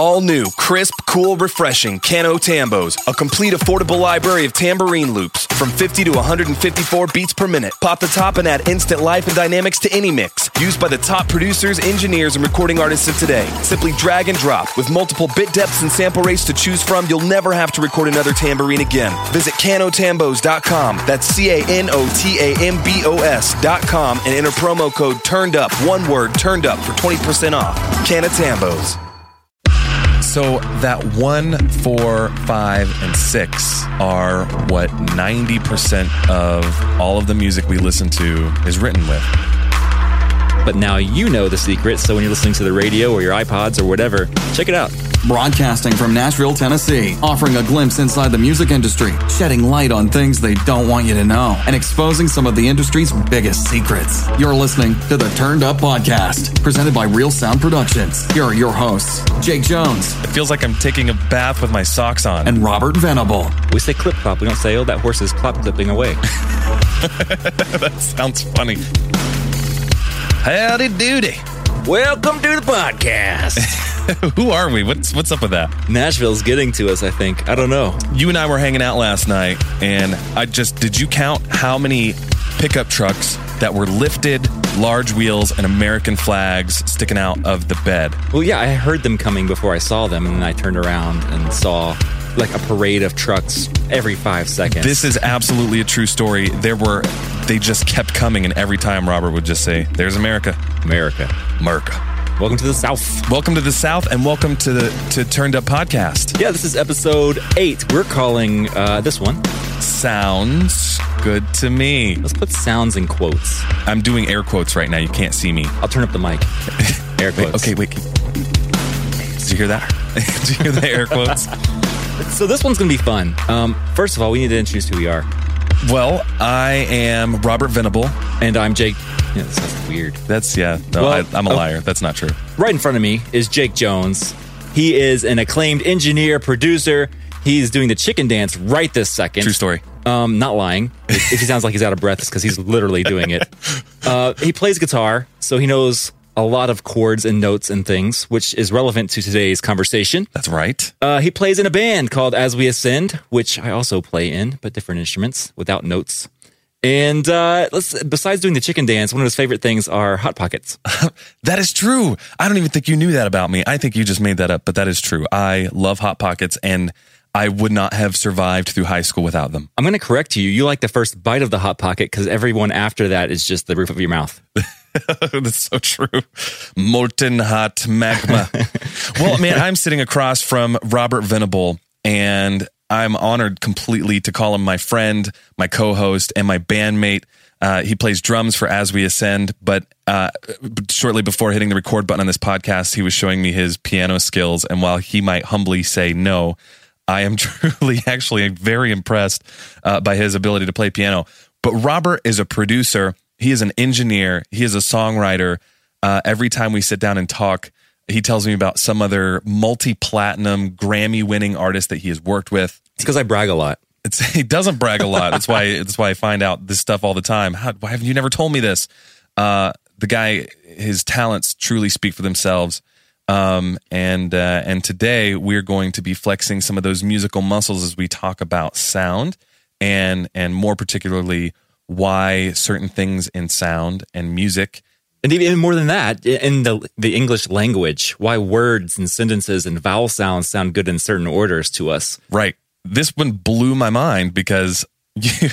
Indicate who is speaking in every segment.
Speaker 1: All new, crisp, cool, refreshing Cano Tambos, a complete affordable library of tambourine loops from 50 to 154 beats per minute. Pop the top and add instant life and dynamics to any mix. Used by the top producers, engineers, and recording artists of today. Simply drag and drop. With multiple bit depths and sample rates to choose from, you'll never have to record another tambourine again. Visit canotambos.com. That's C A N O T A M B O S.com and enter promo code TURNED UP, one word, TURNED UP for 20% off. Cano Tambos.
Speaker 2: So that one, four, five, and six are what 90% of all of the music we listen to is written with.
Speaker 3: But now you know the secret, so when you're listening to the radio or your iPods or whatever, check it out.
Speaker 4: Broadcasting from Nashville, Tennessee, offering a glimpse inside the music industry, shedding light on things they don't want you to know, and exposing some of the industry's biggest secrets. You're listening to the Turned Up Podcast, presented by Real Sound Productions. Here are your hosts, Jake Jones
Speaker 2: It feels like I'm taking a bath with my socks on.
Speaker 4: and Robert Venable.
Speaker 3: We say clip clop. We don't say, oh, that horse is clop clipping away.
Speaker 2: that sounds funny. Howdy doody.
Speaker 3: Welcome to the podcast.
Speaker 2: Who are we? What's what's up with that?
Speaker 3: Nashville's getting to us, I think. I don't know.
Speaker 2: You and I were hanging out last night, and I just did you count how many pickup trucks that were lifted, large wheels, and American flags sticking out of the bed?
Speaker 3: Well, yeah, I heard them coming before I saw them, and then I turned around and saw like a parade of trucks every five seconds.
Speaker 2: This is absolutely a true story. There were, they just kept coming, and every time Robert would just say, "There's America,
Speaker 3: America.
Speaker 2: America."
Speaker 3: Welcome to the South.
Speaker 2: Welcome to the South, and welcome to the to Turned Up Podcast.
Speaker 3: Yeah, this is episode eight. We're calling uh, this one.
Speaker 2: Sounds good to me.
Speaker 3: Let's put sounds in quotes.
Speaker 2: I'm doing air quotes right now. You can't see me.
Speaker 3: I'll turn up the mic. Air
Speaker 2: Wait,
Speaker 3: quotes.
Speaker 2: okay, wait. Did you hear that? Did you hear the air quotes?
Speaker 3: So this one's gonna be fun. Um, first of all, we need to introduce who we are.
Speaker 2: Well, I am Robert Venable.
Speaker 3: And I'm Jake. Yeah, sounds weird.
Speaker 2: That's yeah. No,
Speaker 3: Well,
Speaker 2: I, I'm a
Speaker 3: oh.
Speaker 2: liar. That's not true.
Speaker 3: Right in front of me is Jake Jones. He is an acclaimed engineer, producer. He's doing the chicken dance right this second.
Speaker 2: True story.
Speaker 3: Um, not lying. If if he sounds like he's out of breath, it's because he's literally doing it. Uh, he plays guitar, so he knows a lot of chords and notes and things, which is relevant to today's conversation.
Speaker 2: That's right.
Speaker 3: Uh, he plays in a band called As We Ascend, which I also play in, but different instruments without notes. And uh, let's, besides doing the chicken dance, one of his favorite things are hot pockets.
Speaker 2: That is true. I don't even think you knew that about me. I think you just made that up, but that is true. I love hot pockets, and I would not have survived through high school without them.
Speaker 3: I'm going to correct you. You like the first bite of the hot pocket because everyone after that is just the roof of your mouth.
Speaker 2: That's so true. Molten hot magma. well, man, I'm sitting across from Robert Venable, and I'm honored completely to call him my friend, my co host, and my bandmate. Uh, he plays drums for As We Ascend, but uh, shortly before hitting the record button on this podcast, he was showing me his piano skills. And while he might humbly say no, I am truly actually very impressed uh, by his ability to play piano. But Robert is a producer, he is an engineer, he is a songwriter. Uh, every time we sit down and talk, he tells me about some other multi platinum, Grammy winning artist that he has worked with.
Speaker 3: It's because I brag a lot.
Speaker 2: It's, he doesn't brag a lot. That's why. That's why I find out this stuff all the time. How, why haven't you never told me this? Uh, the guy, his talents truly speak for themselves. Um, and uh, and today we're going to be flexing some of those musical muscles as we talk about sound and and more particularly why certain things in sound and music
Speaker 3: And even more than that, in the, the English language, why words and sentences and vowel sounds sound good in certain orders to us.
Speaker 2: Right. This one blew my mind because you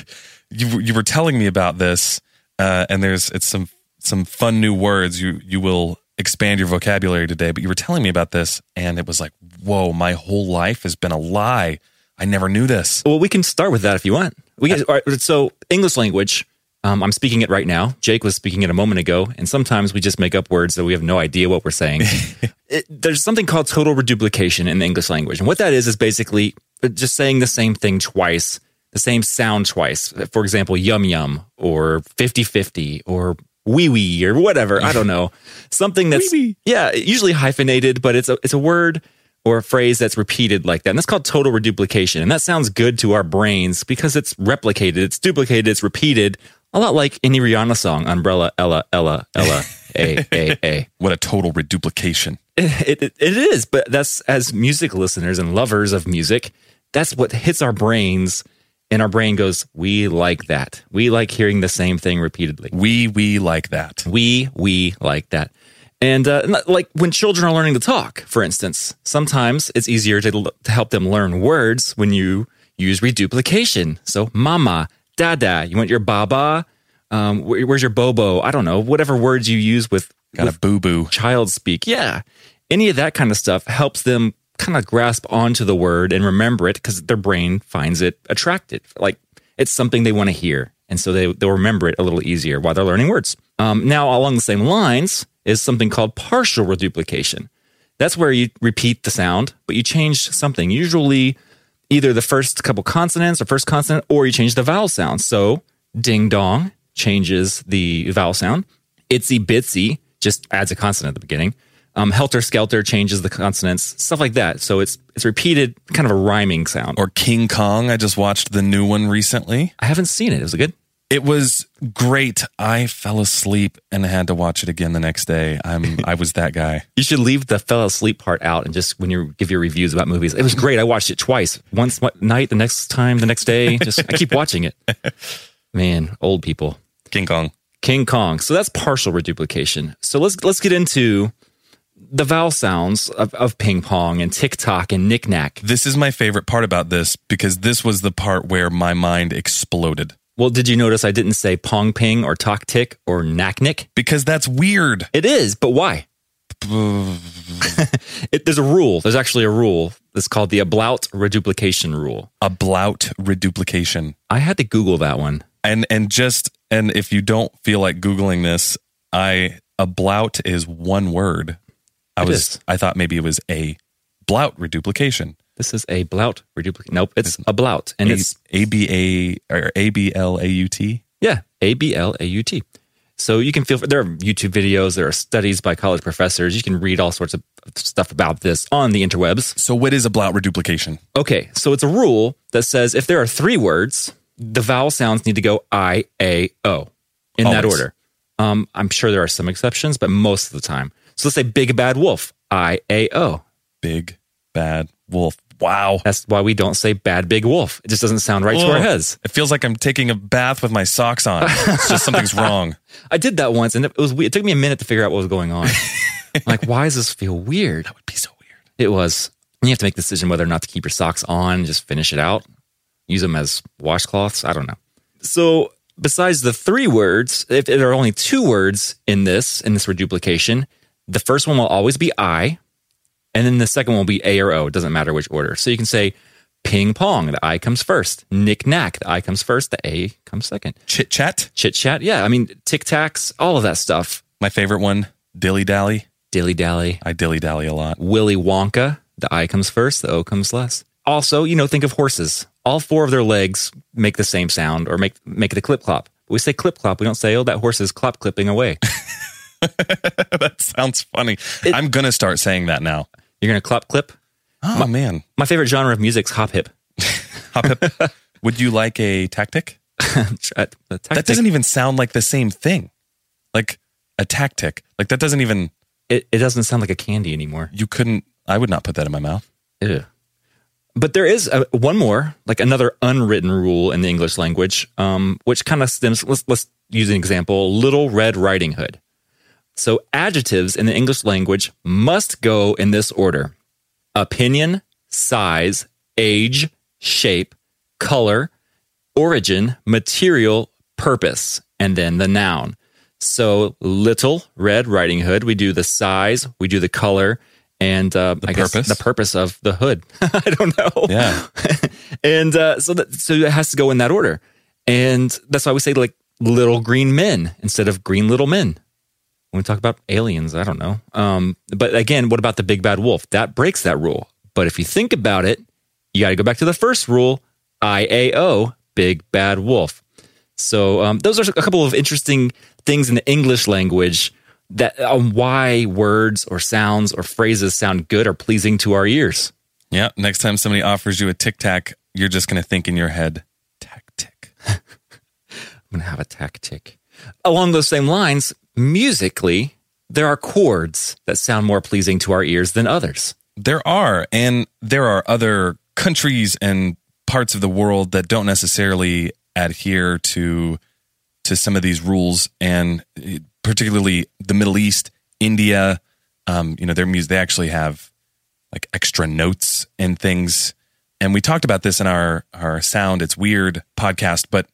Speaker 2: you, you were telling me about this, uh, and there's it's some some fun new words. You you will expand your vocabulary today, but you were telling me about this, and it was like, whoa, my whole life has been a lie. I never knew this.
Speaker 3: Well, we can start with that if you want. We can, right, so English language. Um, I'm speaking it right now. Jake was speaking it a moment ago, and sometimes we just make up words that we have no idea what we're saying. it, there's something called total reduplication in the English language, and what that is is basically just saying the same thing twice, the same sound twice. For example, yum yum or 50-50 or wee wee or whatever. I don't know. Something that's yeah, usually hyphenated, but it's a it's a word or a phrase that's repeated like that. And that's called total reduplication. And that sounds good to our brains because it's replicated, it's duplicated, it's repeated. A lot like any Rihanna song, Umbrella, Ella, Ella, Ella. A, A, A.
Speaker 2: What a total reduplication.
Speaker 3: It, it, it is, but that's as music listeners and lovers of music, that's what hits our brains. And our brain goes, we like that. We like hearing the same thing repeatedly.
Speaker 2: We, we like that.
Speaker 3: We, we like that. And uh, like when children are learning to talk, for instance, sometimes it's easier to, to help them learn words when you use reduplication. So, mama, dada, you want your baba? Um, where, where's your bobo? I don't know. Whatever words you use with, kind
Speaker 2: of boo boo.
Speaker 3: child speak. Yeah. Any of that kind of stuff helps them kind of grasp onto the word and remember it because their brain finds it attractive. Like it's something they want to hear. And so they, they'll remember it a little easier while they're learning words. Um, now, along the same lines is something called partial reduplication. That's where you repeat the sound, but you change something, usually either the first couple consonants or first consonant, or you change the vowel sound. So ding dong changes the vowel sound. Itsy bitsy just adds a consonant at the beginning. Um, helter skelter changes the consonants, stuff like that. So it's it's repeated, kind of a rhyming sound.
Speaker 2: Or King Kong. I just watched the new one recently.
Speaker 3: I haven't seen it. Was it good?
Speaker 2: It was great. I fell asleep and had to watch it again the next day. I'm I was that guy.
Speaker 3: You should leave the fell asleep part out and just when you give your reviews about movies. It was great. I watched it twice. Once night, the next time, the next day. Just I keep watching it. Man, old people.
Speaker 2: King Kong.
Speaker 3: King Kong. So that's partial reduplication. So let's let's get into the vowel sounds of, of ping pong and tick tock and knick knack.
Speaker 2: This is my favorite part about this because this was the part where my mind exploded.
Speaker 3: Well, did you notice I didn't say pong ping or talk tick or knack nick?
Speaker 2: Because that's weird.
Speaker 3: It is, but why? it, there's a rule. There's actually a rule. It's called the Ablaut reduplication rule.
Speaker 2: Ablaut reduplication.
Speaker 3: I had to Google that one.
Speaker 2: And and just and if you don't feel like googling this, I ablaut is one word. I
Speaker 3: It
Speaker 2: was
Speaker 3: is.
Speaker 2: I thought maybe it was a blout reduplication.
Speaker 3: This is a blout reduplication. Nope, it's ablaut, and it's
Speaker 2: A B A or A B L A U T.
Speaker 3: Yeah, A B L A U T. So you can feel there are YouTube videos, there are studies by college professors. You can read all sorts of stuff about this on the interwebs.
Speaker 2: So what is ablaut reduplication?
Speaker 3: Okay, so it's a rule that says if there are three words, the vowel sounds need to go I, A, O in that order. Um, I'm sure there are some exceptions, but most of the time. So let's say big bad wolf, I, A, O.
Speaker 2: Big bad wolf. Wow.
Speaker 3: That's why we don't say bad big wolf. It just doesn't sound right to our heads.
Speaker 2: It feels like I'm taking a bath with my socks on. It's just something's wrong.
Speaker 3: I did that once, and it was it took me a minute to figure out what was going on. Like, why does this feel weird?
Speaker 2: That would be so weird.
Speaker 3: It was. You have to make the decision whether or not to keep your socks on, just finish it out, use them as washcloths. I don't know. So, besides the three words, if there are only two words in this in this reduplication, the first one will always be I, and then the second one will be A or O. It doesn't matter which order. So you can say ping pong. The I comes first. Knick knack. The I comes first. The A comes second.
Speaker 2: Chit chat.
Speaker 3: Chit chat. Yeah, I mean tic tacs. All of that stuff.
Speaker 2: My favorite one, dilly dally.
Speaker 3: Dilly dally.
Speaker 2: I dilly dally a lot.
Speaker 3: Willy Wonka, the I comes first, the O comes last. Also, you know, think of horses. All four of their legs make the same sound or make make it a clip clop. We say clip clop. We don't say, oh, that horse is clop clipping away.
Speaker 2: that sounds funny. I'm gonna start saying that now.
Speaker 3: You're going to clop clip?
Speaker 2: Oh my, man.
Speaker 3: My favorite genre of music's hop hip.
Speaker 2: Hop hip. Would you like a tactic?
Speaker 3: Uh, the
Speaker 2: That doesn't even sound like the same thing. Like a tactic. Like that doesn't even
Speaker 3: it, it doesn't sound like a candy anymore.
Speaker 2: you couldn't I would not put that in my mouth.
Speaker 3: Ew. But there is a, one more, like another unwritten rule in the English language, um, which kind of stems. Let's let's use an example: Little Red Riding Hood. So adjectives in the English language must go in this order: opinion, size, age, shape, color, origin, material, purpose, and then the noun. So Little Red Riding Hood, we do the size, we do the color, and uh, I guess
Speaker 2: purpose.
Speaker 3: the purpose of the hood. I don't know.
Speaker 2: Yeah.
Speaker 3: and uh, so that so it has to go in that order, and that's why we say like little green men instead of green little men. When we talk about aliens, I don't know. Um, but again, what about the big bad wolf? That breaks that rule. But if you think about it, you got to go back to the first rule: IAO, big bad wolf. So um, those are a couple of interesting things in the English language that on why words or sounds or phrases sound good or pleasing to our ears.
Speaker 2: Yeah. Next time somebody offers you a tic tac, you're just gonna think in your head, tactic.
Speaker 3: I'm going to have a tactic. Along those same lines, musically, there are chords that sound more pleasing to our ears than others.
Speaker 2: There are, and there are other countries and parts of the world that don't necessarily adhere to to some of these rules, and particularly the Middle East, India. Um, you know, their music they actually have like extra notes and things. And we talked about this in our our sound. It's weird podcast, but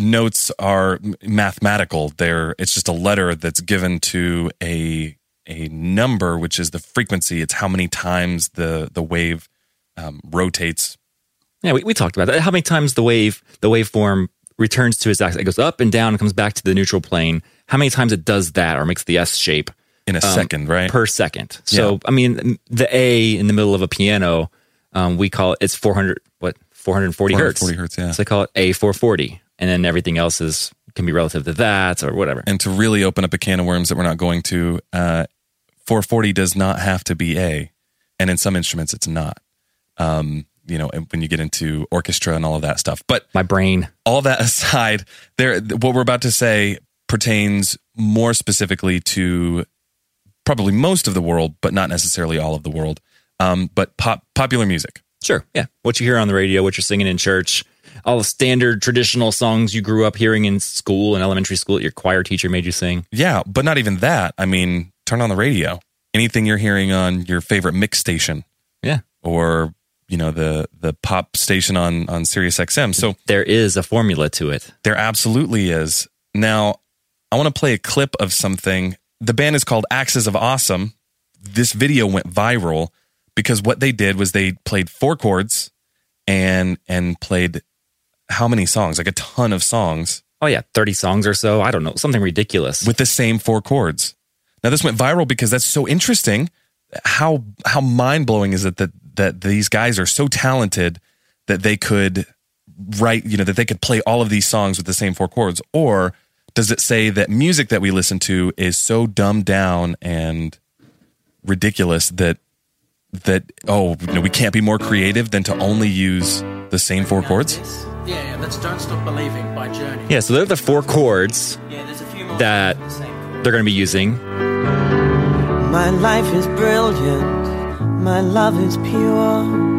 Speaker 2: notes are mathematical. They're it's just a letter that's given to a a number, which is the frequency. It's how many times the the wave um, rotates.
Speaker 3: Yeah, we, we talked about that. How many times the wave the waveform returns to its axis? It goes up and down and comes back to the neutral plane. How many times it does that or makes the S shape
Speaker 2: in a um, second, right?
Speaker 3: Per second. So, yeah. I mean, the A in the middle of a piano, um, we call it, it's 400, what, 440, 440 hertz.
Speaker 2: 440 hertz, yeah.
Speaker 3: So they call it A440. And then everything else is, can be relative to that or whatever.
Speaker 2: And to really open up a can of worms that we're not going to, uh, 440 does not have to be A. And in some instruments, it's not. Um, you know, when you get into orchestra and all of that stuff. But
Speaker 3: my brain,
Speaker 2: all that aside, there, what we're about to say pertains more specifically to probably most of the world, but not necessarily all of the world. Um, but pop, popular music.
Speaker 3: Sure. Yeah. What you hear on the radio, what you're singing in church, all the standard traditional songs you grew up hearing in school and elementary school that your choir teacher made you sing.
Speaker 2: Yeah. But not even that. I mean, turn on the radio. Anything you're hearing on your favorite mix station.
Speaker 3: Yeah.
Speaker 2: Or, you know, the, the pop station on, on Sirius XM. So
Speaker 3: there is a formula to it.
Speaker 2: There absolutely is. Now, I want to play a clip of something the band is called Axis of Awesome. This video went viral because what they did was they played four chords and and played how many songs? Like a ton of songs.
Speaker 3: Oh yeah, 30 songs or so. I don't know, something ridiculous.
Speaker 2: With the same four chords. Now this went viral because that's so interesting. How how mind-blowing is it that that these guys are so talented that they could write, you know, that they could play all of these songs with the same four chords or does it say that music that we listen to is so dumbed down and ridiculous that that oh you know, we can't be more creative than to only use the same four chords?
Speaker 5: Yeah, that's "Don't Stop Believing" by Journey.
Speaker 3: Yeah, so they're the four chords yeah, that they're going to be using.
Speaker 6: My life is brilliant. My love is pure.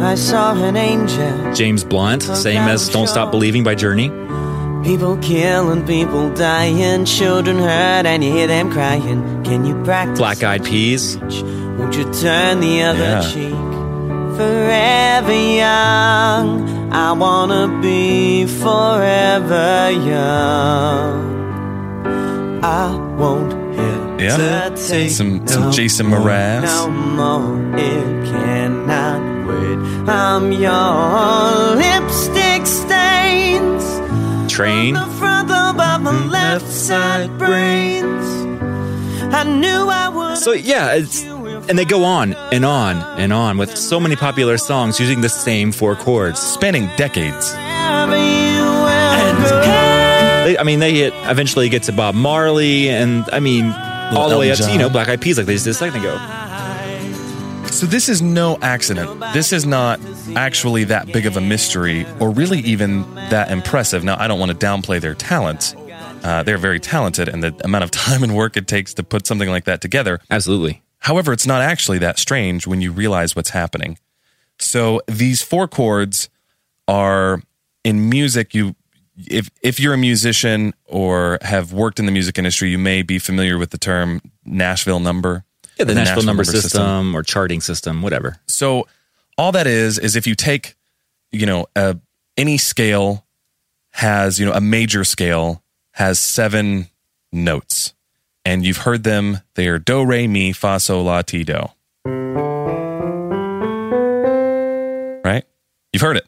Speaker 6: I saw an angel.
Speaker 3: James Blunt, same as "Don't Stop Believing" by Journey.
Speaker 6: People killing, people dying, children hurt, and you hear them crying. Can you practice?
Speaker 3: Black Eyed Peas.
Speaker 6: Won't you turn the other yeah. cheek? Forever young, I wanna be forever young. I won't hesitate.
Speaker 2: Yeah, some some Jason Mraz.
Speaker 6: No more, it cannot wait. I'm your lipstick stains
Speaker 3: train. The
Speaker 6: front of my mm. left side brains. I knew I would.
Speaker 3: So yeah, it's and they go on and on and on with so many popular songs using the same four chords,
Speaker 2: spanning decades.
Speaker 3: They, I mean, they hit eventually get to Bob Marley, and I mean, all the way up to you know Black Eyed Peas, like they just did a second ago.
Speaker 2: So this is no accident. This is not actually that big of a mystery or really even that impressive. Now, I don't want to downplay their talents. Uh, they're very talented, and the amount of time and work it takes to put something like that together.
Speaker 3: Absolutely.
Speaker 2: However, it's not actually that strange when you realize what's happening. So these four chords are in music. You, if if you're a musician or have worked in the music industry, you may be familiar with the term Nashville number.
Speaker 3: Yeah, the, the Nashville, Nashville number, number system, system, or charting system, whatever.
Speaker 2: So all that is is if you take, you know, a, any scale has, you know, a major scale has seven notes, and you've heard them. They are do, re, mi, fa, sol, la, ti, do. Right? You've heard it.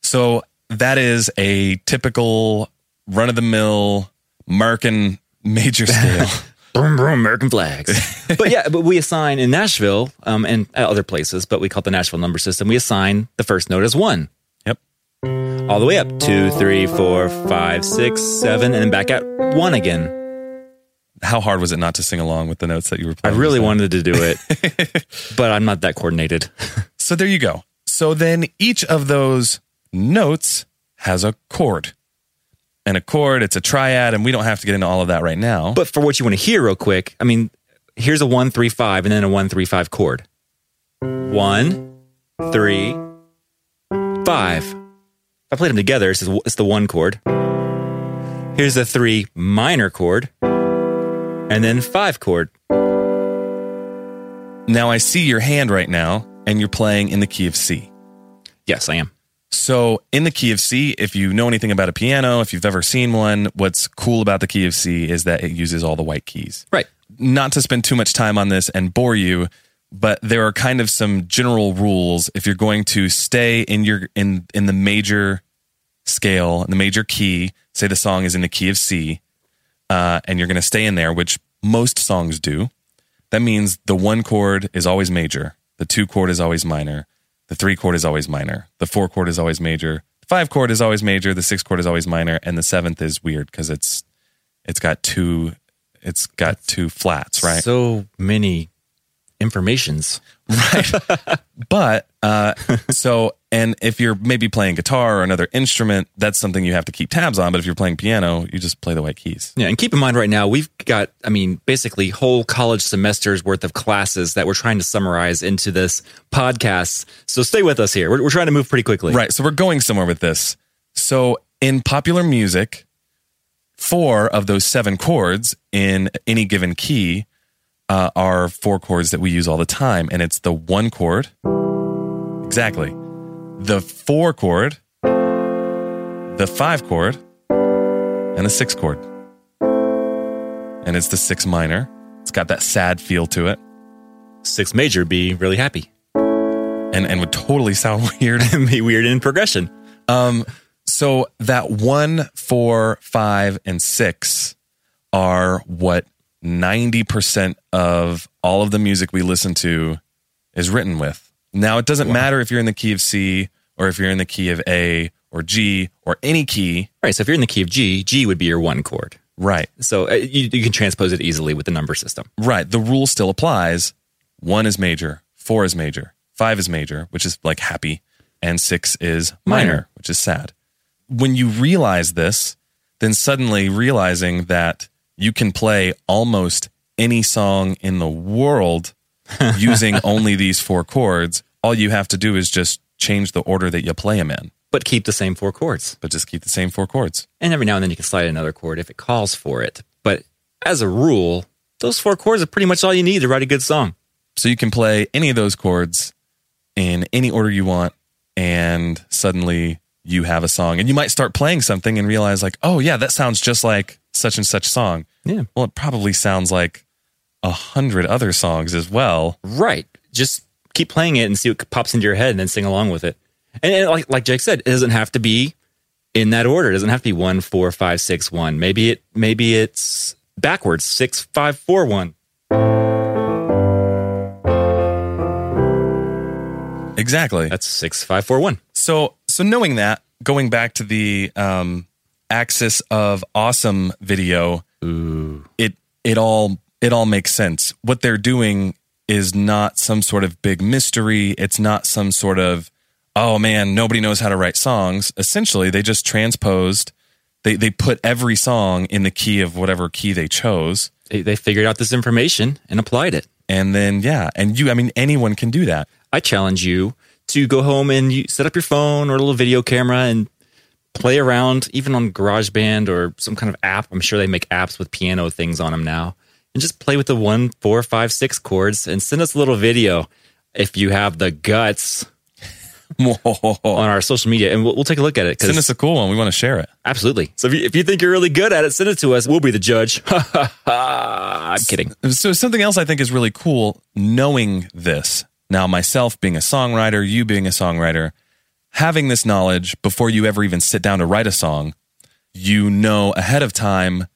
Speaker 2: So that is a typical run of the mill American major scale.
Speaker 3: Boom, boom, American flags. but yeah, but we assign in Nashville um, and other places, but we call it the Nashville number system. We assign the first note as one.
Speaker 2: Yep.
Speaker 3: All the way up two, three, four, five, six, seven, and then back at one again.
Speaker 2: How hard was it not to sing along with the notes that you were playing?
Speaker 3: I really wanted to do it, but I'm not that coordinated.
Speaker 2: so there you go. So then each of those notes has a chord. and a chord. It's a triad, and we don't have to get into all of that right now.
Speaker 3: But for what you want to hear, real quick, I mean, here's a one, three, five, and then a one, three, five chord. One, three, five. If I played them together, it's, it's the one chord. Here's the three minor chord, and then five chord.
Speaker 2: now I see your hand right now, and you're playing in the key of C.
Speaker 3: Yes, I am.
Speaker 2: So, in the key of C, if you know anything about a piano, if you've ever seen one, what's cool about the key of C is that it uses all the white keys.
Speaker 3: Right.
Speaker 2: Not to spend too much time on this and bore you, but there are kind of some general rules if you're going to stay in your in in the major scale, the major key. Say the song is in the key of C, uh, and you're going to stay in there, which most songs do. That means the one chord is always major, the two chord is always minor, the three chord is always minor, the four chord is always major, the five chord is always major, the six chord is always minor, and the seventh is weird because it's it's got two it's got two flats, right?
Speaker 3: So many informations. Right.
Speaker 2: But uh, so, and if you're maybe playing guitar or another instrument, that's something you have to keep tabs on. But if you're playing piano, you just play the white keys.
Speaker 3: Yeah, and keep in mind right now we've got, I mean, basically whole college semesters worth of classes that we're trying to summarize into this podcast. So stay with us here. We're, we're trying to move pretty quickly.
Speaker 2: Right. So we're going somewhere with this. So in popular music, four of those seven chords in any given key uh, are four chords that we use all the time. And it's the one chord, exactly, the four chord, the five chord, and the six chord. And it's the six minor. It's got that sad feel to it
Speaker 3: Six major be really happy.
Speaker 2: and, and would totally sound weird and
Speaker 3: be weird in progression.
Speaker 2: Um, so that one, four, five, and six are what 90% of all of the music we listen to is written with. Now, it doesn't matter if you're in the key of C or if you're in the key of A or G or any key.
Speaker 3: Right. So if you're in the key of G, G would be your one chord.
Speaker 2: Right,
Speaker 3: So uh, you, you can transpose it easily with the number system.
Speaker 2: right. The rule still applies. One is major, four is major, five is major, which is like happy, and six is minor,
Speaker 3: Minor.
Speaker 2: which is sad. When you realize this, then suddenly realizing that you can play almost any song in the world using only these four chords, all you have to do is just change the order that you play them in,
Speaker 3: But keep the same four chords.
Speaker 2: but just keep the same four chords.
Speaker 3: And every now and then you can slide another chord if it calls for it. But as a rule, those four chords are pretty much all you need to write a good song.
Speaker 2: So you can play any of those chords in any order you want, and suddenly you have a song. And you might start playing something and realize, like, oh, yeah, that sounds just like such and such song.
Speaker 3: Yeah.
Speaker 2: Well, it probably sounds like a hundred other songs as well.
Speaker 3: Right. Just keep playing it and see what pops into your head and then sing along with it. And, and like like Jake said, it doesn't have to be in that order. It doesn't have to be one, four, five, six, one. Maybe it maybe it's backwards, six, five, four, one.
Speaker 2: Exactly.
Speaker 3: That's six, five, four, one.
Speaker 2: So, so knowing that, going back to the um, axis of awesome video, it it all it all makes sense. What they're doing is not some sort of big mystery. It's not some sort of oh man, nobody knows how to write songs. Essentially, they just transposed. They they put every song in the key of whatever key they chose,
Speaker 3: They, they figured out this information and applied it.
Speaker 2: and then yeah, and you. I mean, anyone can do that.
Speaker 3: I challenge you to go home and you set up your phone or a little video camera and play around, even on GarageBand or some kind of app. I'm sure they make apps with piano things on them now. And just play with the one, four, five, six chords and send us a little video if you have the guts on our social media. And we'll, we'll take a look at it.
Speaker 2: Send us a cool one. We want to share it.
Speaker 3: absolutely. So if you, if you think you're really good at it, send it to us. We'll be the judge. I'm kidding.
Speaker 2: So something else I think is really cool knowing this. Now myself being a songwriter, you being a songwriter, having this knowledge before you ever even sit down to write a song, you know ahead of time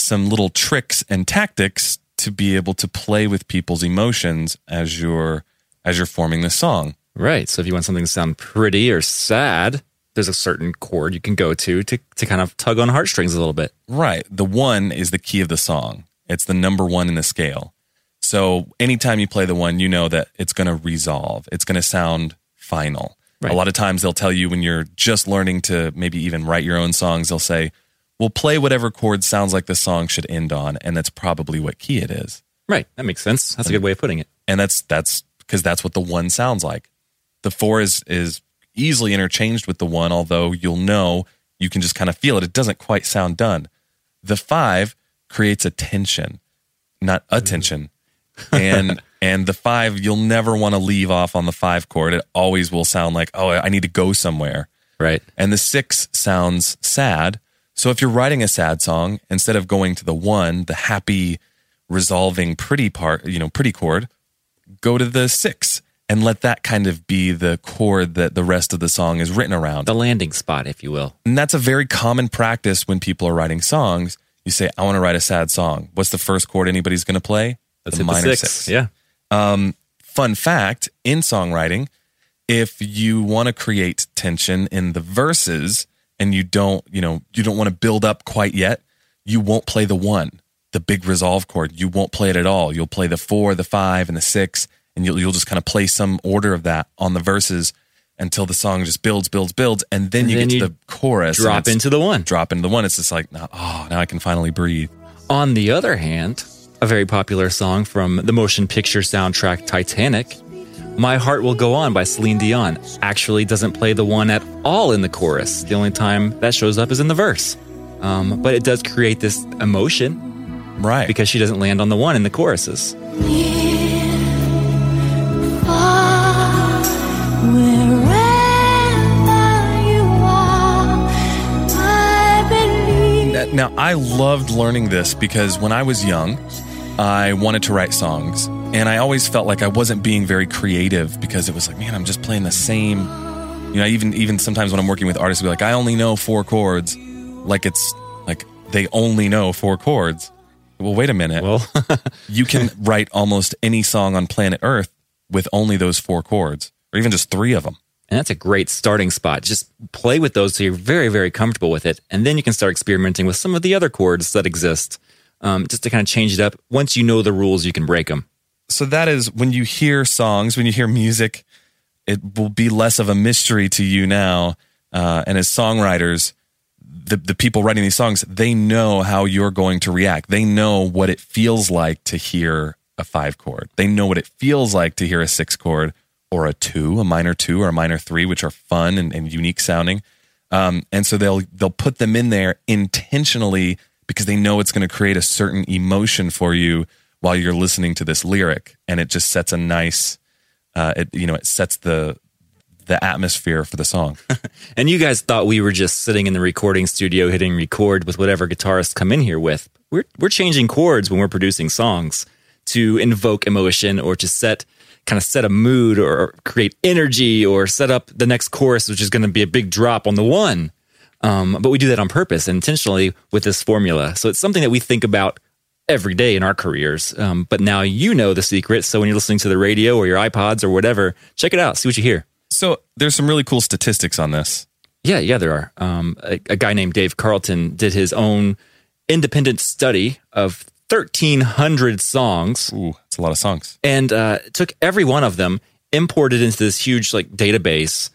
Speaker 2: some little tricks and tactics to be able to play with people's emotions as you're as you're forming the song.
Speaker 3: Right. So if you want something to sound pretty or sad, there's a certain chord you can go to to, to kind of tug on heartstrings a little bit.
Speaker 2: Right. The one is the key of the song. It's the number one in the scale. So anytime you play the one, you know that it's going to resolve. It's going to sound final.
Speaker 3: Right.
Speaker 2: A lot of times they'll tell you when you're just learning to maybe even write your own songs, they'll say, we'll play whatever chord sounds like the song should end on, and that's probably what key it is.
Speaker 3: Right. That makes sense. That's a good way of putting it.
Speaker 2: And that's that's because that's what the one sounds like. The four is is easily interchanged with the one, although you'll know you can just kind of feel it. It doesn't quite sound done. The five creates a tension, not a tension. And and the five, you'll never want to leave off on the five chord. It always will sound like, oh, I need to go somewhere.
Speaker 3: Right.
Speaker 2: And the six sounds sad. So if you're writing a sad song, instead of going to the one, the happy, resolving, pretty part, you know, pretty chord, go to the six and let that kind of be the chord that the rest of the song is written around.
Speaker 3: The landing spot, if you will.
Speaker 2: And that's a very common practice when people are writing songs. You say, I want to write a sad song. What's the first chord anybody's going to play?
Speaker 3: Let's hit the six. Yeah.
Speaker 2: Um, fun fact in songwriting, if you want to create tension in the verses and you don't, you know, you don't want to build up quite yet, you won't play the one, the big resolve chord. You won't play it at all. You'll play the four, the five, and the six, and you'll you'll just kind of play some order of that on the verses until the song just builds, builds, builds, and then you
Speaker 3: then
Speaker 2: get
Speaker 3: you
Speaker 2: to the chorus. and
Speaker 3: Drop into the one.
Speaker 2: drop into the one. It's just like, oh, now I can finally breathe.
Speaker 3: On the other hand, a very popular song from the motion picture soundtrack Titanic, My Heart Will Go On by Celine Dion, actually doesn't play the one at all in the chorus. The only time that shows up is in the verse. Um, but it does create this emotion
Speaker 2: Right.
Speaker 3: because she doesn't land on the one in the choruses.
Speaker 2: Now, I loved learning this because when I was young, I wanted to write songs. And I always felt like I wasn't being very creative because it was like, man, I'm just playing the same. You know, even even sometimes when I'm working with artists, I'll be like, I only know four chords. Like it's like they only know four chords. Well, wait a minute.
Speaker 3: Well,
Speaker 2: you can write almost any song on planet Earth with only those four chords, or even just three of them.
Speaker 3: And that's a great starting spot. Just play with those so you're very, very comfortable with it. And then you can start experimenting with some of the other chords that exist um, just to kind of change it up. Once you know the rules, you can break them.
Speaker 2: So that is when you hear songs, when you hear music, it will be less of a mystery to you now. Uh, and as songwriters, the the people writing these songs, they know how you're going to react. They know what it feels like to hear a five chord. They know what it feels like to hear a six chord or a two, a minor two or a minor three, which are fun and, and unique sounding. Um, and so they'll they'll put them in there intentionally because they know it's going to create a certain emotion for you while you're listening to this lyric, and it just sets a nice, uh, it you know, it sets the the atmosphere for the song.
Speaker 3: And you guys thought we were just sitting in the recording studio hitting record with whatever guitarists come in here with. We're we're changing chords when we're producing songs to invoke emotion or to set kind of set a mood or create energy or set up the next chorus, which is going to be a big drop on the one. Um, but we do that on purpose intentionally with this formula. So it's something that we think about every day in our careers. Um, but now you know the secret. So when you're listening to the radio or your iPods or whatever, check it out, see what you hear.
Speaker 2: so there's some really cool statistics on this.
Speaker 3: Yeah, yeah, there are. Um, a, a guy named Dave Carlton did his own independent study of 1,300 songs
Speaker 2: Ooh, it's a lot of songs.
Speaker 3: and uh, took every one of them, imported into this huge like database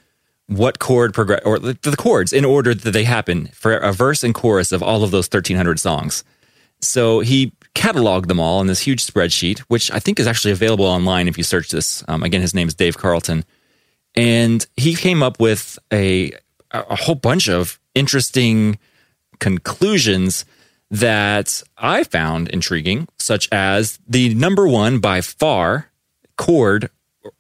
Speaker 3: what chord progress or the, the chords in order that they happen for a verse and chorus of all of those 1,300 songs. So he cataloged them all in this huge spreadsheet, which I think is actually available online if you search this. Um, again, his name is Dave Carlton, and he came up with a a whole bunch of interesting conclusions that I found intriguing, such as the number one by far chord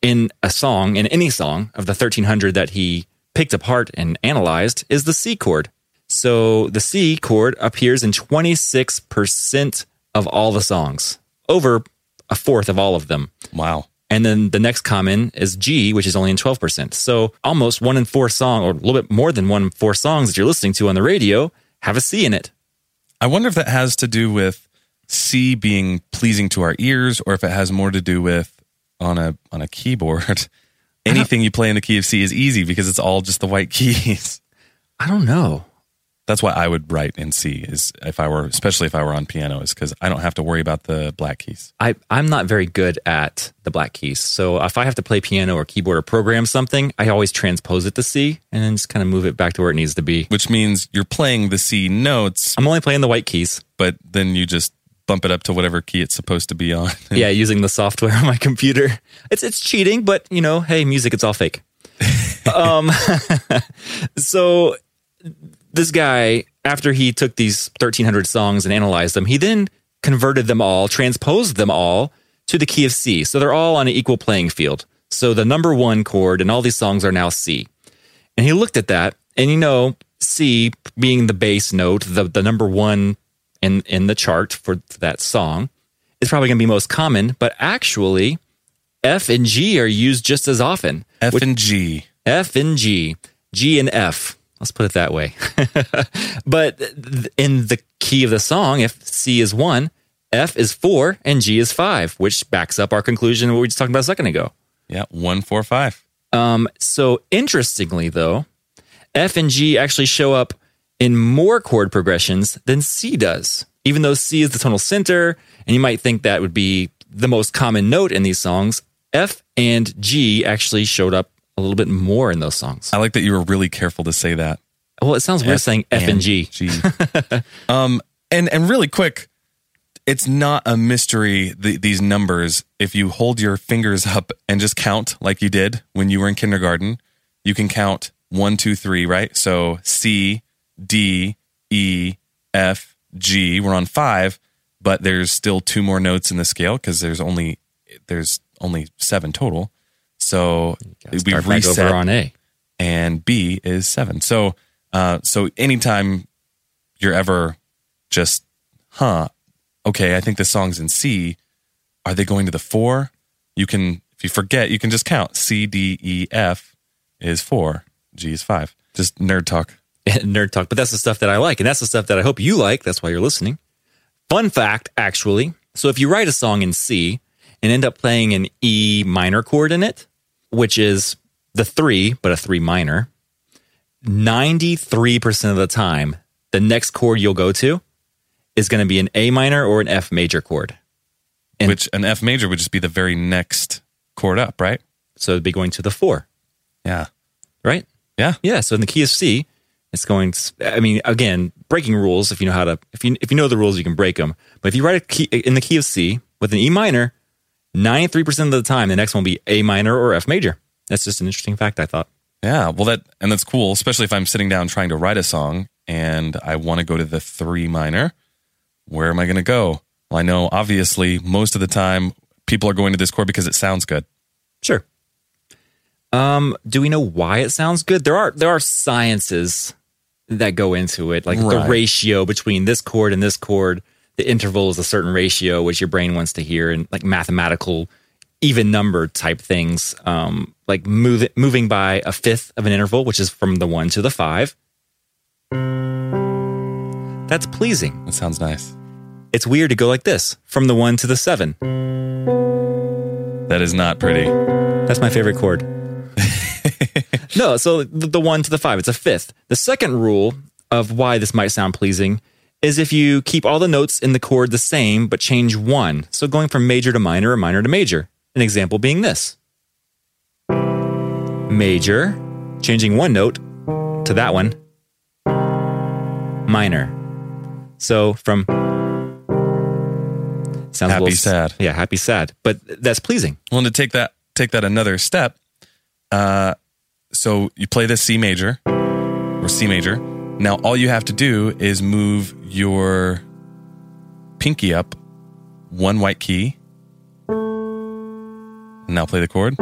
Speaker 3: in a song, in any song of the 1300 that he picked apart and analyzed, is the C chord. So the C chord appears in 26% of all the songs, over a fourth of all of them.
Speaker 2: Wow.
Speaker 3: And then the next common is G, which is only in 12%. So almost one in four song, or a little bit more than one in four songs that you're listening to on the radio have a C in it.
Speaker 2: I wonder if that has to do with C being pleasing to our ears, or if it has more to do with on a on a keyboard. Anything you play in the key of C is easy because it's all just the white keys.
Speaker 3: I don't know.
Speaker 2: That's why I would write in C is if I were, especially if I were on piano, is because I don't have to worry about the black keys.
Speaker 3: I, I'm not very good at the black keys. So if I have to play piano or keyboard or program something, I always transpose it to C and then just kind of move it back to where it needs to be.
Speaker 2: Which means you're playing the C notes,
Speaker 3: I'm only playing the white keys.
Speaker 2: but then you just bump it up to whatever key it's supposed to be on.
Speaker 3: Yeah, using the software on my computer. It's it's cheating, but you know, hey, music, it's all fake. um, so this guy, after he took these 1,300 songs and analyzed them, he then converted them all, transposed them all to the key of C. So they're all on an equal playing field. So the number one chord and all these songs are now C. And he looked at that, and you know, C being the bass note, the, the number one in, in the chart for that song, is probably going to be most common, but actually, F and G are used just as often.
Speaker 2: F
Speaker 3: Which-
Speaker 2: and G.
Speaker 3: F and G, G and F. Let's put it that way. but in the key of the song, if C is one, F is four, and G is five, which backs up our conclusion what we just talked about a second ago.
Speaker 2: Yeah, one, four, five.
Speaker 3: Um, so interestingly, though, F and G actually show up in more chord progressions than C does, even though C is the tonal center, and you might think that would be the most common note in these songs. F and G actually showed up a little bit more in those songs.
Speaker 2: I like that you were really careful to say that.
Speaker 3: Well, it sounds weird saying F and G.
Speaker 2: G. um, and and really quick, it's not a mystery. The, these numbers, if you hold your fingers up and just count like you did when you were in kindergarten, you can count one, two, three, right? So C, D, E, F, G. We're on five, but there's still two more notes in the scale because there's only there's only seven total. So we reset
Speaker 3: on A.
Speaker 2: and B is seven. So, uh, so anytime you're ever just, huh, okay, I think the song's in C. Are they going to the four? You can, if you forget, you can just count. C, D, E, F is four. G is five. Just nerd talk.
Speaker 3: nerd talk, but that's the stuff that I like, and that's the stuff that I hope you like. That's why you're listening. Fun fact, actually. So if you write a song in C and end up playing an E minor chord in it, which is the three, but a three minor, 93% of the time, the next chord you'll go to is going to be an A minor or an F major chord. And-
Speaker 2: which an F major would just be the very next chord up, right?
Speaker 3: So it'd be going to the four,
Speaker 2: Yeah.
Speaker 3: right?
Speaker 2: Yeah.
Speaker 3: Yeah. So in the key of C, it's going. I mean, again, breaking rules. If you know how to, if you if you know the rules, you can break them. But if you write a key in the key of C with an E minor, ninety three percent of the time, the next one will be A minor or F major. That's just an interesting fact. I thought.
Speaker 2: Yeah, well, that and that's cool, especially if I'm sitting down trying to write a song and I want to go to the three minor. Where am I going to go? Well, I know obviously most of the time people are going to this chord because it sounds good.
Speaker 3: Sure. Um, do we know why it sounds good? There are there are sciences that go into it, like the ratio between this chord and this chord. The interval is a certain ratio which your brain wants to hear, and like mathematical even number type things, um, like move, moving by a fifth of an interval, which is from the one to the five. That's pleasing.
Speaker 2: That sounds nice.
Speaker 3: It's weird to go like this from the one to the seven.
Speaker 2: That is not pretty.
Speaker 3: That's my favorite chord. no, so the, the one to the five, it's a fifth. The second rule of why this might sound pleasing is if you keep all the notes in the chord the same, but change one. So going from major to minor or minor to major. An example being this major, changing one note to that one, minor. So from sounds
Speaker 2: Happy,
Speaker 3: little,
Speaker 2: sad.
Speaker 3: Yeah, happy, sad. But that's pleasing.
Speaker 2: Well, and to take that take that another step, uh, so you play this C major or C major. Now all you have to do is move your pinky up one white key. Now play the chord.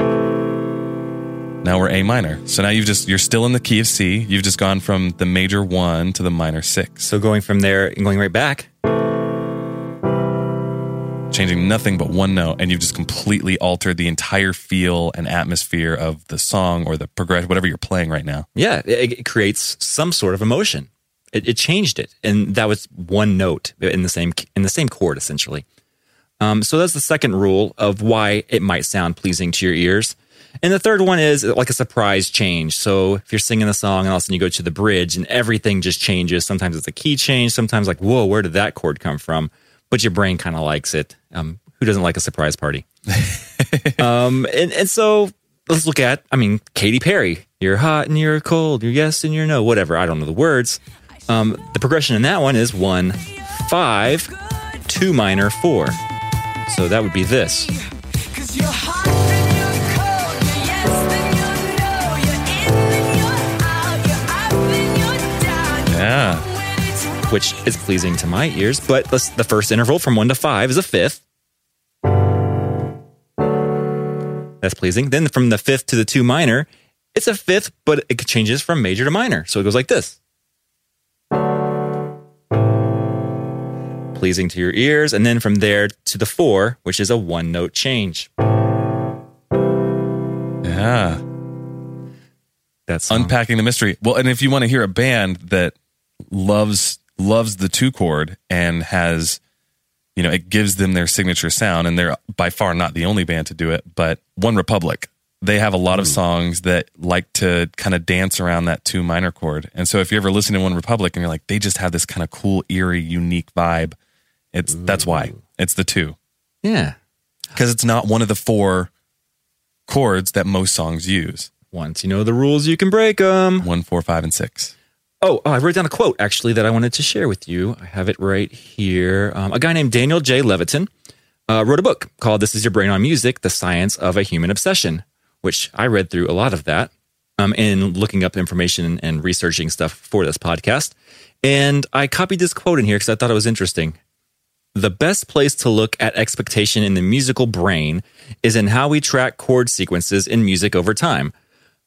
Speaker 2: Now we're A minor. So now you've just you're still in the key of C. You've just gone from the major one to the minor six,
Speaker 3: So going from there and going right back,
Speaker 2: changing nothing but one note, and you've just completely altered the entire feel and atmosphere of the song or the progression, whatever you're playing right now.
Speaker 3: yeah, it, it creates some sort of emotion. It, it changed it, and that was one note in the same in the same chord essentially. Um, so that's the second rule of why it might sound pleasing to your ears. And the third one is like a surprise change. So if you're singing the song and all of a sudden you go to the bridge and everything just changes. Sometimes it's a key change. Sometimes like, whoa, where did that chord come from? But your brain kind of likes it. Um, who doesn't like a surprise party? um, and, and so let's look at, I mean, Katy Perry. You're hot and you're cold. You're yes and you're no. Whatever. I don't know the words. Um, the progression in that one is one, five, two minor, four. So that would be this.
Speaker 2: Yeah.
Speaker 3: Which is pleasing to my ears. But the, the first interval from one to five is a fifth. That's pleasing. Then from the fifth to the two minor, it's a fifth, but it changes from major to minor. So it goes like this. Pleasing to your ears. And then from there to the four, which is a one note change.
Speaker 2: Yeah.
Speaker 3: That's
Speaker 2: Unpacking the mystery. Well, and if you want to hear a band that loves loves the two chord and has you know, it gives them their signature sound and they're by far not the only band to do it, but One Republic. They have a lot of hmm. songs that like to kind of dance around that two minor chord. And so if you ever listen to One Republic and you're like, they just have this kind of cool, eerie, unique vibe, it's that's why. It's the two.
Speaker 3: Yeah.
Speaker 2: Because it's not one of the four chords that most songs use.
Speaker 3: Once you know the rules, you can break them.
Speaker 2: One, four, five, and six.
Speaker 3: Oh, oh, I wrote down a quote actually that I wanted to share with you. I have it right here. Um, a guy named Daniel J. Levitin uh, wrote a book called This Is Your Brain on Music The Science of a Human Obsession, which I read through a lot of that um, in looking up information and researching stuff for this podcast. And I copied this quote in here because I thought it was interesting. The best place to look at expectation in the musical brain is in how we track chord sequences in music over time.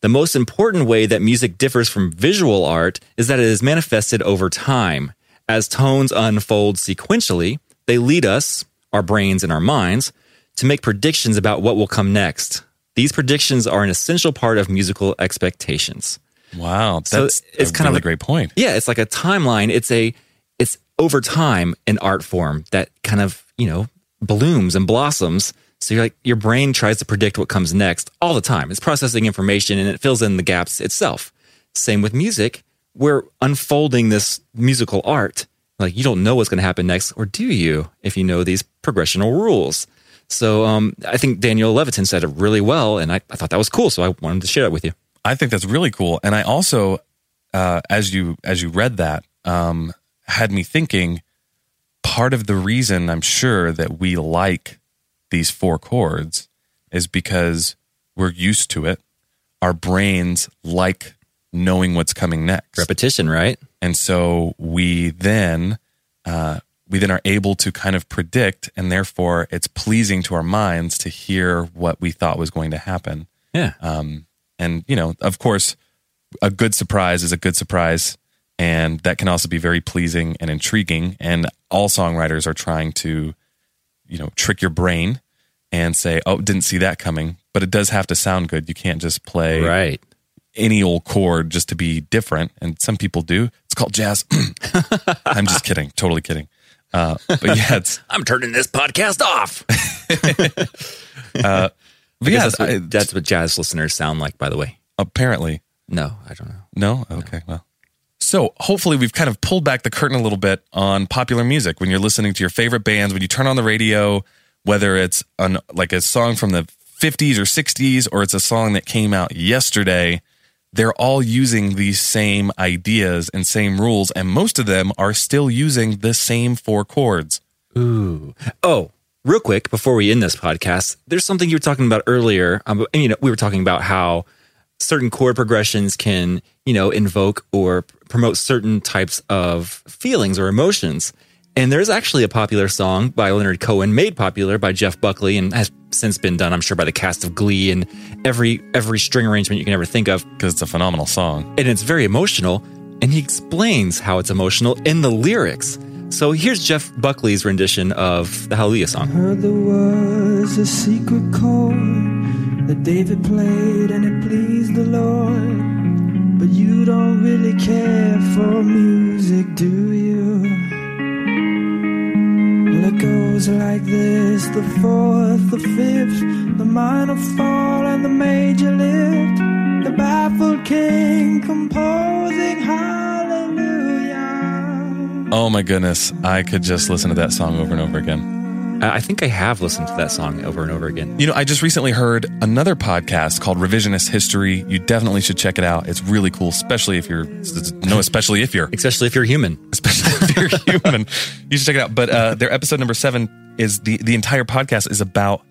Speaker 3: The most important way that music differs from visual art is that it is manifested over time. As tones unfold sequentially, they lead us, our brains and our minds, to make predictions about what will come next. These predictions are an essential part of musical expectations.
Speaker 2: Wow.
Speaker 3: So
Speaker 2: That's
Speaker 3: it's
Speaker 2: a
Speaker 3: kind of
Speaker 2: really
Speaker 3: like-
Speaker 2: great point.
Speaker 3: Yeah, it's like a timeline. It's a it's over time an art form that kind of, you know, blooms and blossoms. So you're like your brain tries to predict what comes next all the time. It's processing information and it fills in the gaps itself. Same with music. We're unfolding this musical art. Like you don't know what's going to happen next, or do you? If you know these progressional rules. So um, I think Daniel Levitin said it really well, and I, I thought that was cool. So I wanted to share that with you.
Speaker 2: I think that's really cool. And I also, uh, as you as you read that, um, had me thinking. Part of the reason I'm sure that we like these four chords is because we're used to it. Our brains like knowing what's coming next,
Speaker 3: Repetition, right?
Speaker 2: and so we then uh, we then are able to kind of predict, and therefore it's pleasing to our minds to hear what we thought was going to happen.
Speaker 3: Yeah.
Speaker 2: Um, and you know, of course, a good surprise is a good surprise, and that can also be very pleasing and intriguing. And all songwriters are trying to, you know, trick your brain and say, "Oh, didn't see that coming." But it does have to sound good. You can't just play
Speaker 3: right.
Speaker 2: any old chord just to be different. And some people do. It's called jazz. I'm just kidding. Totally kidding. Uh, but yeah, it's
Speaker 3: I'm turning this podcast off.
Speaker 2: but
Speaker 3: Yeah, that's, what,
Speaker 2: I-
Speaker 3: that's what jazz listeners sound like, by the way.
Speaker 2: apparently.
Speaker 3: No, I don't know.
Speaker 2: No? Okay, well. So hopefully we've kind of pulled back the curtain a little bit on popular music. When you're listening to your favorite bands, when you turn on the radio, whether it's an, like a song from the 50s or 60s or it's a song that came out yesterday, they're all using these same ideas and same rules, and most of them are still using the same four chords.
Speaker 3: Ooh. Oh, real quick before we end this podcast, there's something you were talking about earlier. Um, and, you know, we were talking about how certain chord progressions can, you know, invoke or promote certain types of feelings or emotions. And there's actually a popular song by Leonard Cohen, made popular by Jeff Buckley, and has since been done, I'm sure, by the cast of Glee and every every string arrangement you can ever think of.
Speaker 2: because it's a phenomenal song.
Speaker 3: and it's very emotional. And he explains how it's emotional in the lyrics. So here's Jeff Buckley's rendition of the Hallelujah song.
Speaker 7: Heard there was a secret chord that David played and it pleased the Lord. But you don't really care for music, do you? Well, it goes like this the fourth, the fifth, the minor fall, and the major lift. The baffled king composing hallelujah.
Speaker 2: Oh my goodness. I could just listen to that song over and over again.
Speaker 3: Uh, I think I have listened to that song over and over again.
Speaker 2: You know, I just recently heard another podcast called Revisionist History. You definitely should check it out. It's really cool, especially if you're, no, especially if you're,
Speaker 3: Especially if you're human.
Speaker 2: especially if you're human. You should check it out. But uh, their episode number seven is the the entire podcast is about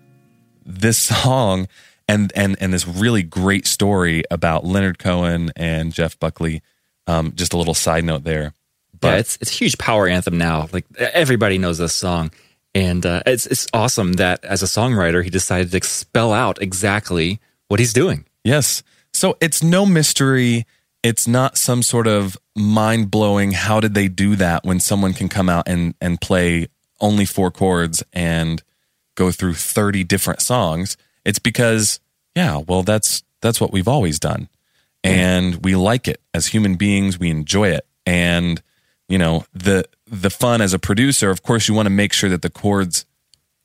Speaker 2: this song and and and this really great story about Leonard Cohen and Jeff Buckley. Um, just a little side note there.
Speaker 3: But yeah, it's it's a huge power anthem now. Like everybody knows this song, and uh, it's it's awesome that as a songwriter he decided to spell out exactly what he's doing.
Speaker 2: Yes. So it's no mystery. It's not some sort of mind blowing. How did they do that when someone can come out and and play only four chords and go through 30 different songs? It's because, yeah, well, that's that's what we've always done. And we like it as human beings. We enjoy it. And, you know, the the fun as a producer, of course, you want to make sure that the chords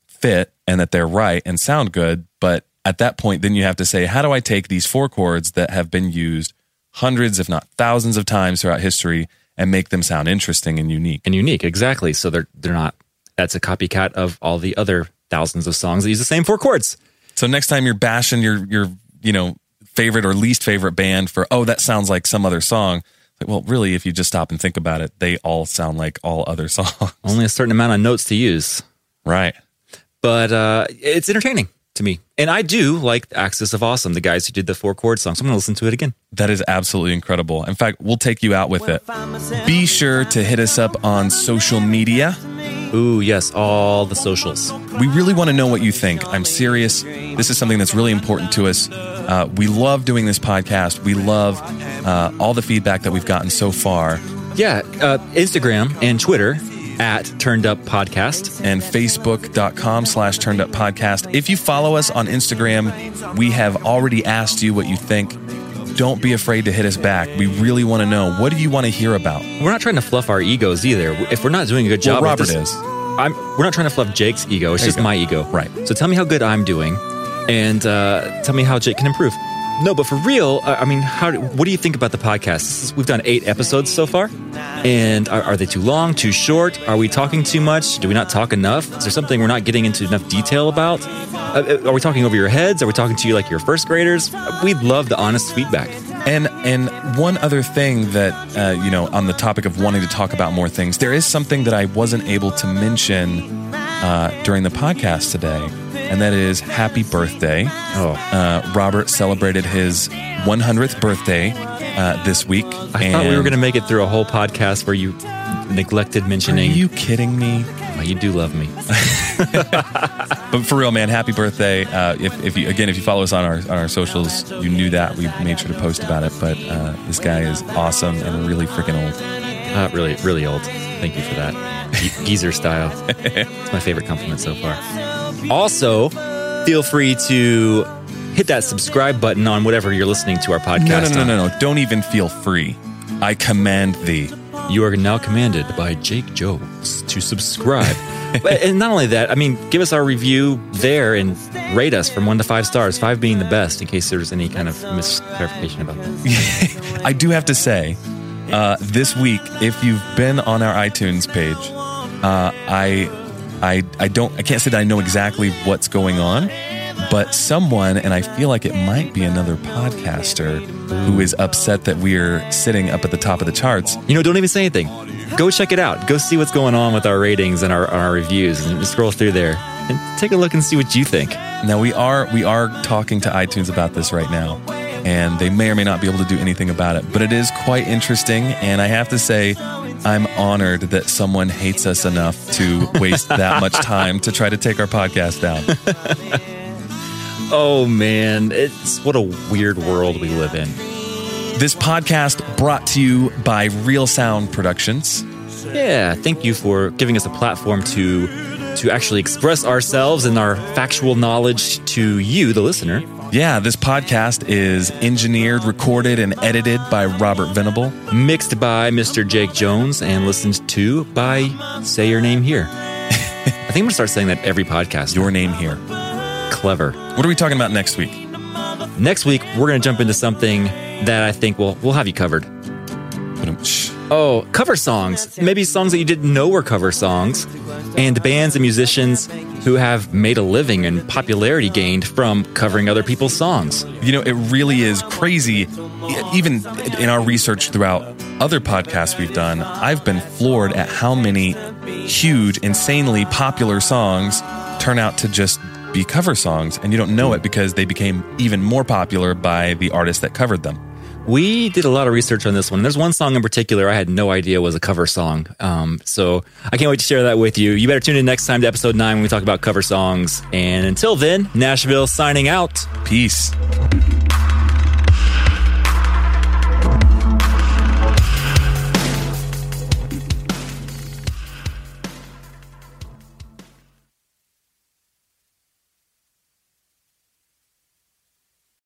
Speaker 2: fit and that they're right and sound good. But at that point, then you have to say, how do I take these four chords that have been used hundreds, if not thousands of times throughout history and make them sound interesting and unique?
Speaker 3: And unique, exactly. So they're they're not that's a copycat of all the other thousands of songs that use the same four chords.
Speaker 2: So next time you're bashing your your, you know, favorite or least favorite band for, oh, that sounds like some other song. Well, really, if you just stop and think about it, they all sound like all other songs.
Speaker 3: Only a certain amount of notes to use.
Speaker 2: Right.
Speaker 3: But uh, it's entertaining to me. And I do like Axis of Awesome, the guys who did the four chord song. So I'm going to listen to it again.
Speaker 2: That is absolutely incredible. In fact, we'll take you out with it. Be sure to hit us up on social media.
Speaker 3: Ooh, yes, all the socials.
Speaker 2: We really want to know what you think. I'm serious. This is something that's really important to us. Uh, we love doing this podcast. We love uh, all the feedback that we've gotten so far.
Speaker 3: Yeah, uh, Instagram and Twitter at Turned Up Podcast.
Speaker 2: and facebook.com slash turned up podcast. If you follow us on Instagram, we have already asked you what you think. Don't be afraid to hit us back. We really want to know what do you want to hear about?
Speaker 3: We're not trying to fluff our egos either. If we're not doing a good job,
Speaker 2: Well, Robert
Speaker 3: this-
Speaker 2: is.
Speaker 3: I'm, we're not trying to fluff Jake's ego. It's
Speaker 2: There
Speaker 3: just my ego.
Speaker 2: Right.
Speaker 3: So tell me how good I'm doing, and uh, tell me how Jake can improve. No, but for real, I mean, how? What do you think about the podcast? We've done eight episodes so far, and are, are they too long, too short? Are we talking too much? Do we not talk enough? Is there something we're not getting into enough detail about? Uh, are we talking over your heads? Are we talking to you like your first graders? We'd love the honest feedback.
Speaker 2: And and one other thing that uh, you know on the topic of wanting to talk about more things, there is something that I wasn't able to mention uh, during the podcast today, and that is happy birthday.
Speaker 3: Oh.
Speaker 2: uh, Robert celebrated his 100th birthday uh, this week.
Speaker 3: I thought we were going to make it through a whole podcast where you neglected
Speaker 2: Are
Speaker 3: mentioning.
Speaker 2: you kidding me?
Speaker 3: Oh, you do love me.
Speaker 2: But for real, man, happy birthday! Uh, if, if you again, if you follow us on our on our socials, you knew that we made sure to post about it. But uh, this guy is awesome and really freaking old.
Speaker 3: Uh, really, really old. Thank you for that. Geezer style. It's my favorite compliment so far. Also, feel free to hit that subscribe button on whatever you're listening to our podcast.
Speaker 2: No, no, no, no, no! Don't even feel free. I command thee.
Speaker 3: You are now commanded by Jake Jones to subscribe. but, and not only that, I mean, give us our review there and rate us from one to five stars, five being the best, in case there's any kind of misclarification about that.
Speaker 2: I do have to say, uh, this week, if you've been on our iTunes page, uh, I, I, I don't, I can't say that I know exactly what's going on, but someone, and I feel like it might be another podcaster who is upset that we're sitting up at the top of the charts.
Speaker 3: You know, don't even say anything. Go check it out. Go see what's going on with our ratings and our, our reviews and scroll through there and take a look and see what you think.
Speaker 2: Now we are we are talking to iTunes about this right now, and they may or may not be able to do anything about it. But it is quite interesting, and I have to say, I'm honored that someone hates us enough to waste that much time to try to take our podcast down.
Speaker 3: Oh man, it's what a weird world we live in.
Speaker 2: This podcast brought to you by Real Sound Productions.
Speaker 3: Yeah, thank you for giving us a platform to to actually express ourselves and our factual knowledge to you, the listener.
Speaker 2: Yeah, this podcast is engineered, recorded, and edited by Robert Venable.
Speaker 3: Mixed by Mr. Jake Jones and listened to by Say Your Name Here. I think I'm gonna start saying that every podcast.
Speaker 2: Your name here.
Speaker 3: Clever.
Speaker 2: What are we talking about next week?
Speaker 3: Next week, we're gonna jump into something that I think will we'll have you covered. Oh, cover songs. Maybe songs that you didn't know were cover songs, and bands and musicians who have made a living and popularity gained from covering other people's songs.
Speaker 2: You know, it really is crazy. Even in our research throughout other podcasts we've done, I've been floored at how many huge, insanely popular songs turn out to just be cover songs. And you don't know it because they became even more popular by the artists that covered them.
Speaker 3: We did a lot of research on this one. There's one song in particular I had no idea was a cover song. Um, so I can't wait to share that with you. You better tune in next time to episode nine when we talk about cover songs. And until then, Nashville signing out.
Speaker 2: Peace.